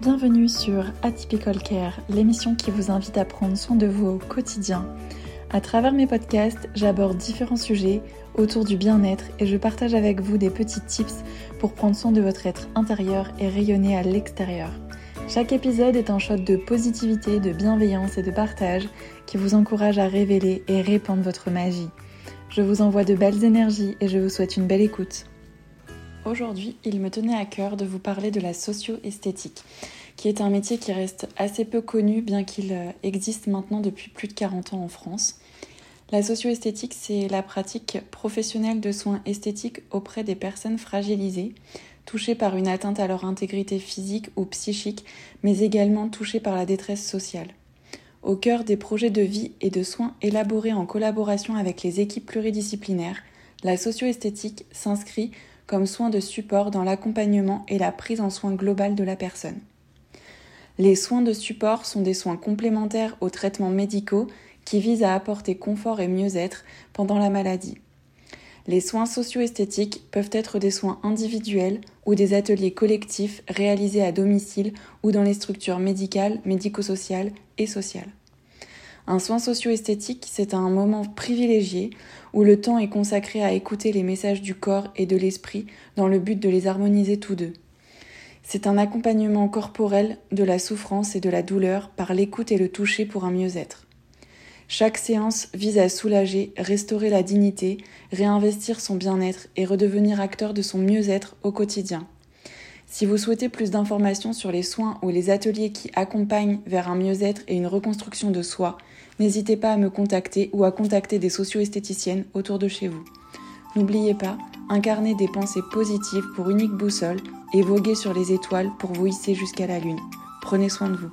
Bienvenue sur Atypical Care, l'émission qui vous invite à prendre soin de vous au quotidien. À travers mes podcasts, j'aborde différents sujets autour du bien-être et je partage avec vous des petits tips pour prendre soin de votre être intérieur et rayonner à l'extérieur. Chaque épisode est un shot de positivité, de bienveillance et de partage qui vous encourage à révéler et répandre votre magie. Je vous envoie de belles énergies et je vous souhaite une belle écoute. Aujourd'hui, il me tenait à cœur de vous parler de la socio-esthétique, qui est un métier qui reste assez peu connu, bien qu'il euh, existe maintenant depuis plus de 40 ans en France. La socio-esthétique, c'est la pratique professionnelle de soins esthétiques auprès des personnes fragilisées, touchées par une atteinte à leur intégrité physique ou psychique, mais également touchées par la détresse sociale. Au cœur des projets de vie et de soins élaborés en collaboration avec les équipes pluridisciplinaires, la socio-esthétique s'inscrit comme soin de support dans l'accompagnement et la prise en soin globale de la personne. Les soins de support sont des soins complémentaires aux traitements médicaux qui visent à apporter confort et mieux-être pendant la maladie. Les soins socio-esthétiques peuvent être des soins individuels ou des ateliers collectifs réalisés à domicile ou dans les structures médicales, médico-sociales et sociales. Un soin socio-esthétique, c'est un moment privilégié où le temps est consacré à écouter les messages du corps et de l'esprit dans le but de les harmoniser tous deux. C'est un accompagnement corporel de la souffrance et de la douleur par l'écoute et le toucher pour un mieux-être. Chaque séance vise à soulager, restaurer la dignité, réinvestir son bien-être et redevenir acteur de son mieux-être au quotidien. Si vous souhaitez plus d'informations sur les soins ou les ateliers qui accompagnent vers un mieux-être et une reconstruction de soi, n'hésitez pas à me contacter ou à contacter des socio-esthéticiennes autour de chez vous. N'oubliez pas, incarnez des pensées positives pour unique boussole et voguez sur les étoiles pour vous hisser jusqu'à la lune. Prenez soin de vous.